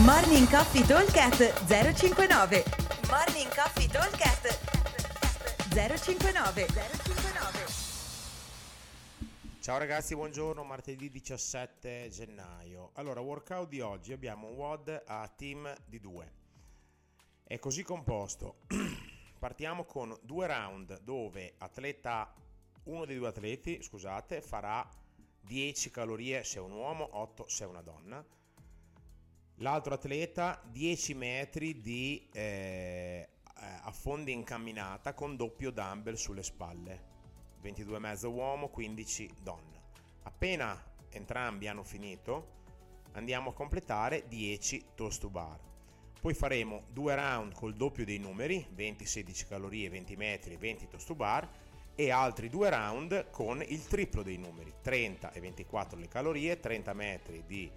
Morning Coffee Talkcast 059 Morning Coffee Talkcast 059 059 Ciao ragazzi, buongiorno, martedì 17 gennaio. Allora, workout di oggi abbiamo un WOD a team di due. È così composto. Partiamo con due round dove atleta, uno dei due atleti, scusate, farà 10 calorie se è un uomo, 8 se è una donna. L'altro atleta 10 metri di eh, affondi in camminata con doppio dumbbell sulle spalle 22,5 uomo, 15 donna. Appena entrambi hanno finito, andiamo a completare 10 toast to bar. Poi faremo due round col doppio dei numeri, 20-16 calorie, 20 metri, 20 toast to bar e altri due round con il triplo dei numeri, 30 e 24 le calorie, 30 metri di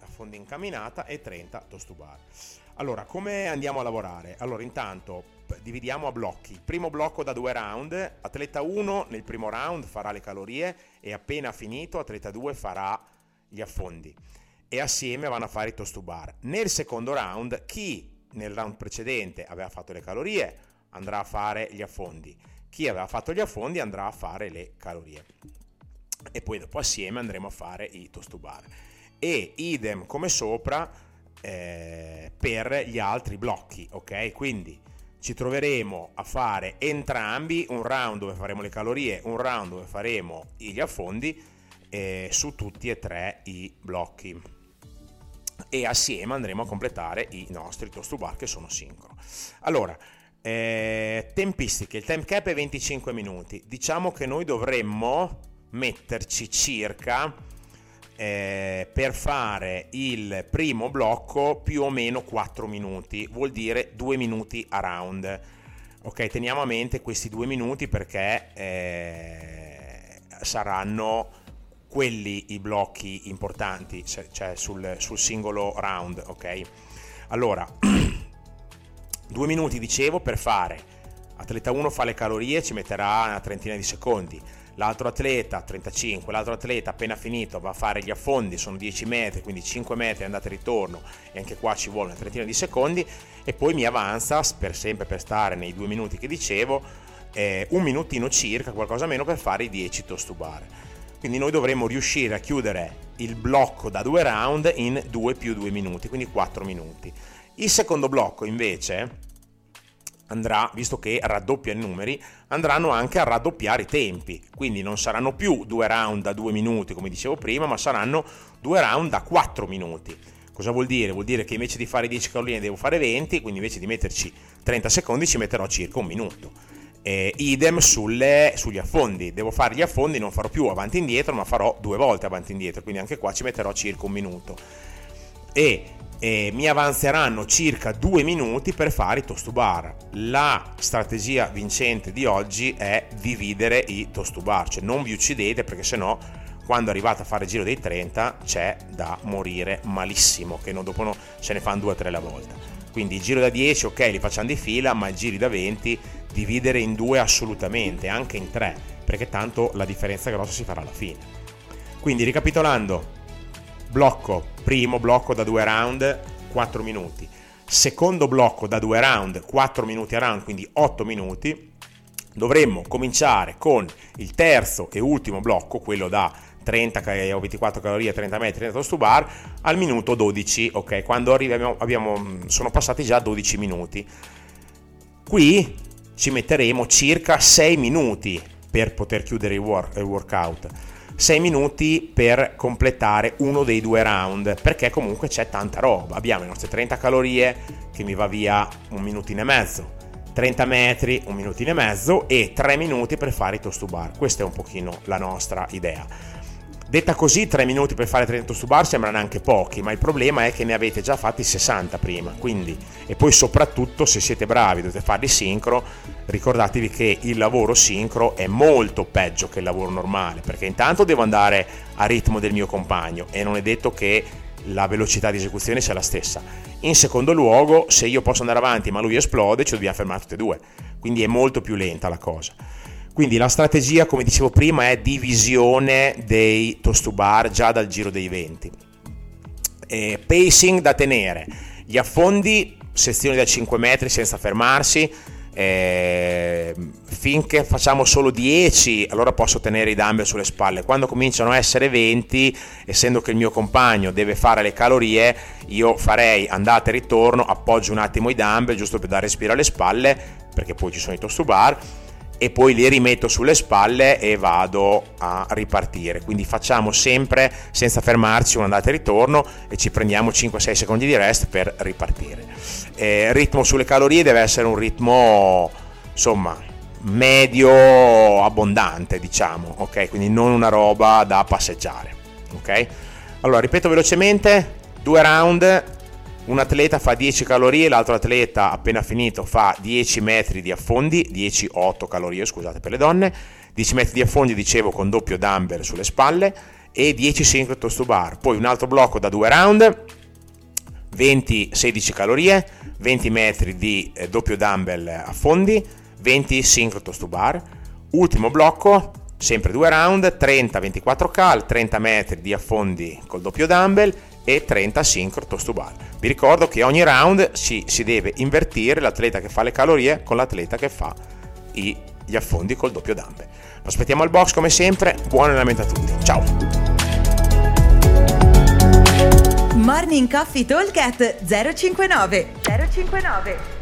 affondi in camminata e 30 toast to bar. Allora, come andiamo a lavorare? Allora, intanto dividiamo a blocchi. Primo blocco da due round, atleta 1 nel primo round farà le calorie e appena finito atleta 2 farà gli affondi e assieme vanno a fare i toast to bar. Nel secondo round chi nel round precedente aveva fatto le calorie andrà a fare gli affondi, chi aveva fatto gli affondi andrà a fare le calorie e poi dopo assieme andremo a fare i toast to bar. E idem come sopra eh, per gli altri blocchi, ok? Quindi ci troveremo a fare entrambi un round dove faremo le calorie, un round dove faremo gli affondi eh, su tutti e tre i blocchi e assieme andremo a completare i nostri toast to bar che sono sincro. Allora, eh, tempistiche, il time cap è 25 minuti, diciamo che noi dovremmo metterci circa eh, per fare il primo blocco più o meno 4 minuti, vuol dire 2 minuti a round. Ok, teniamo a mente questi 2 minuti perché eh, saranno quelli i blocchi importanti, cioè sul, sul singolo round, ok? Allora, 2 minuti dicevo per fare atleta 1 fa le calorie, ci metterà una trentina di secondi l'altro atleta 35, l'altro atleta appena finito va a fare gli affondi, sono 10 metri, quindi 5 metri andata e ritorno e anche qua ci vuole una trentina di secondi e poi mi avanza per sempre per stare nei due minuti che dicevo eh, un minutino circa, qualcosa meno per fare i 10 toast to bar. Quindi noi dovremmo riuscire a chiudere il blocco da due round in 2 più 2 minuti, quindi 4 minuti. Il secondo blocco invece andrà, visto che raddoppia i numeri, andranno anche a raddoppiare i tempi, quindi non saranno più due round da due minuti come dicevo prima, ma saranno due round da 4 minuti. Cosa vuol dire? Vuol dire che invece di fare 10 calorie devo fare 20, quindi invece di metterci 30 secondi ci metterò circa un minuto. Eh, idem sulle, sugli affondi, devo fare gli affondi, non farò più avanti e indietro, ma farò due volte avanti e indietro, quindi anche qua ci metterò circa un minuto. E e mi avanzeranno circa due minuti per fare i toast to bar. La strategia vincente di oggi è dividere i toast to bar, cioè non vi uccidete perché sennò quando arrivate a fare il giro dei 30 c'è da morire malissimo, che non, dopo no, se ne fanno due o tre alla volta. Quindi il giro da 10 ok li facciamo di fila, ma i giri da 20 dividere in due assolutamente, anche in tre, perché tanto la differenza grossa si farà alla fine. Quindi ricapitolando, blocco, primo blocco da due round, 4 minuti. Secondo blocco da due round, 4 minuti a round, quindi 8 minuti. Dovremmo cominciare con il terzo e ultimo blocco, quello da 30 o 24 calorie, 30 metri, 30 toast to bar, al minuto 12, ok? Quando arriviamo, abbiamo, sono passati già 12 minuti. Qui ci metteremo circa 6 minuti per poter chiudere il, work, il workout 6 minuti per completare uno dei due round, perché comunque c'è tanta roba. Abbiamo le nostre 30 calorie che mi va via un minutino e mezzo, 30 metri, un minutino e mezzo e 3 minuti per fare i toast to bar. Questa è un pochino la nostra idea. Detta così, 3 minuti per fare 30 su bar sembrano anche pochi, ma il problema è che ne avete già fatti 60 prima, quindi, e poi soprattutto se siete bravi, dovete farli sincro, ricordatevi che il lavoro sincro è molto peggio che il lavoro normale, perché intanto devo andare a ritmo del mio compagno e non è detto che la velocità di esecuzione sia la stessa. In secondo luogo, se io posso andare avanti ma lui esplode, ci dobbiamo fermare tutti e due, quindi è molto più lenta la cosa. Quindi la strategia, come dicevo prima, è divisione dei toast to bar già dal giro dei 20. Eh, pacing da tenere, gli affondi, sezioni da 5 metri senza fermarsi, eh, finché facciamo solo 10 allora posso tenere i dumbbell sulle spalle. Quando cominciano a essere 20 essendo che il mio compagno deve fare le calorie io farei andata e ritorno appoggio un attimo i dumbbell giusto per dare respiro alle spalle perché poi ci sono i toast to bar e poi li rimetto sulle spalle e vado a ripartire. Quindi facciamo sempre senza fermarci un'andata e ritorno e ci prendiamo 5-6 secondi di rest per ripartire. Eh, ritmo sulle calorie deve essere un ritmo insomma medio abbondante, diciamo, ok? Quindi non una roba da passeggiare, ok? Allora, ripeto velocemente, due round un atleta fa 10 calorie, l'altro atleta appena finito fa 10 metri di affondi, 10-8 calorie scusate per le donne, 10 metri di affondi dicevo con doppio dumbbell sulle spalle. E 10 sync toast to bar, poi un altro blocco da due round, 20-16 calorie, 20 metri di eh, doppio dumbbell a fondi, 20 sync toast to bar, ultimo blocco sempre due round, 30-24 cal, 30 metri di affondi col doppio dumbbell e 30 sync toast to bar. Vi ricordo che ogni round si, si deve invertire l'atleta che fa le calorie con l'atleta che fa i, gli affondi col doppio dumbbell. Lo aspettiamo al box come sempre, buon allenamento a tutti, ciao! Morning Coffee Talk 059 059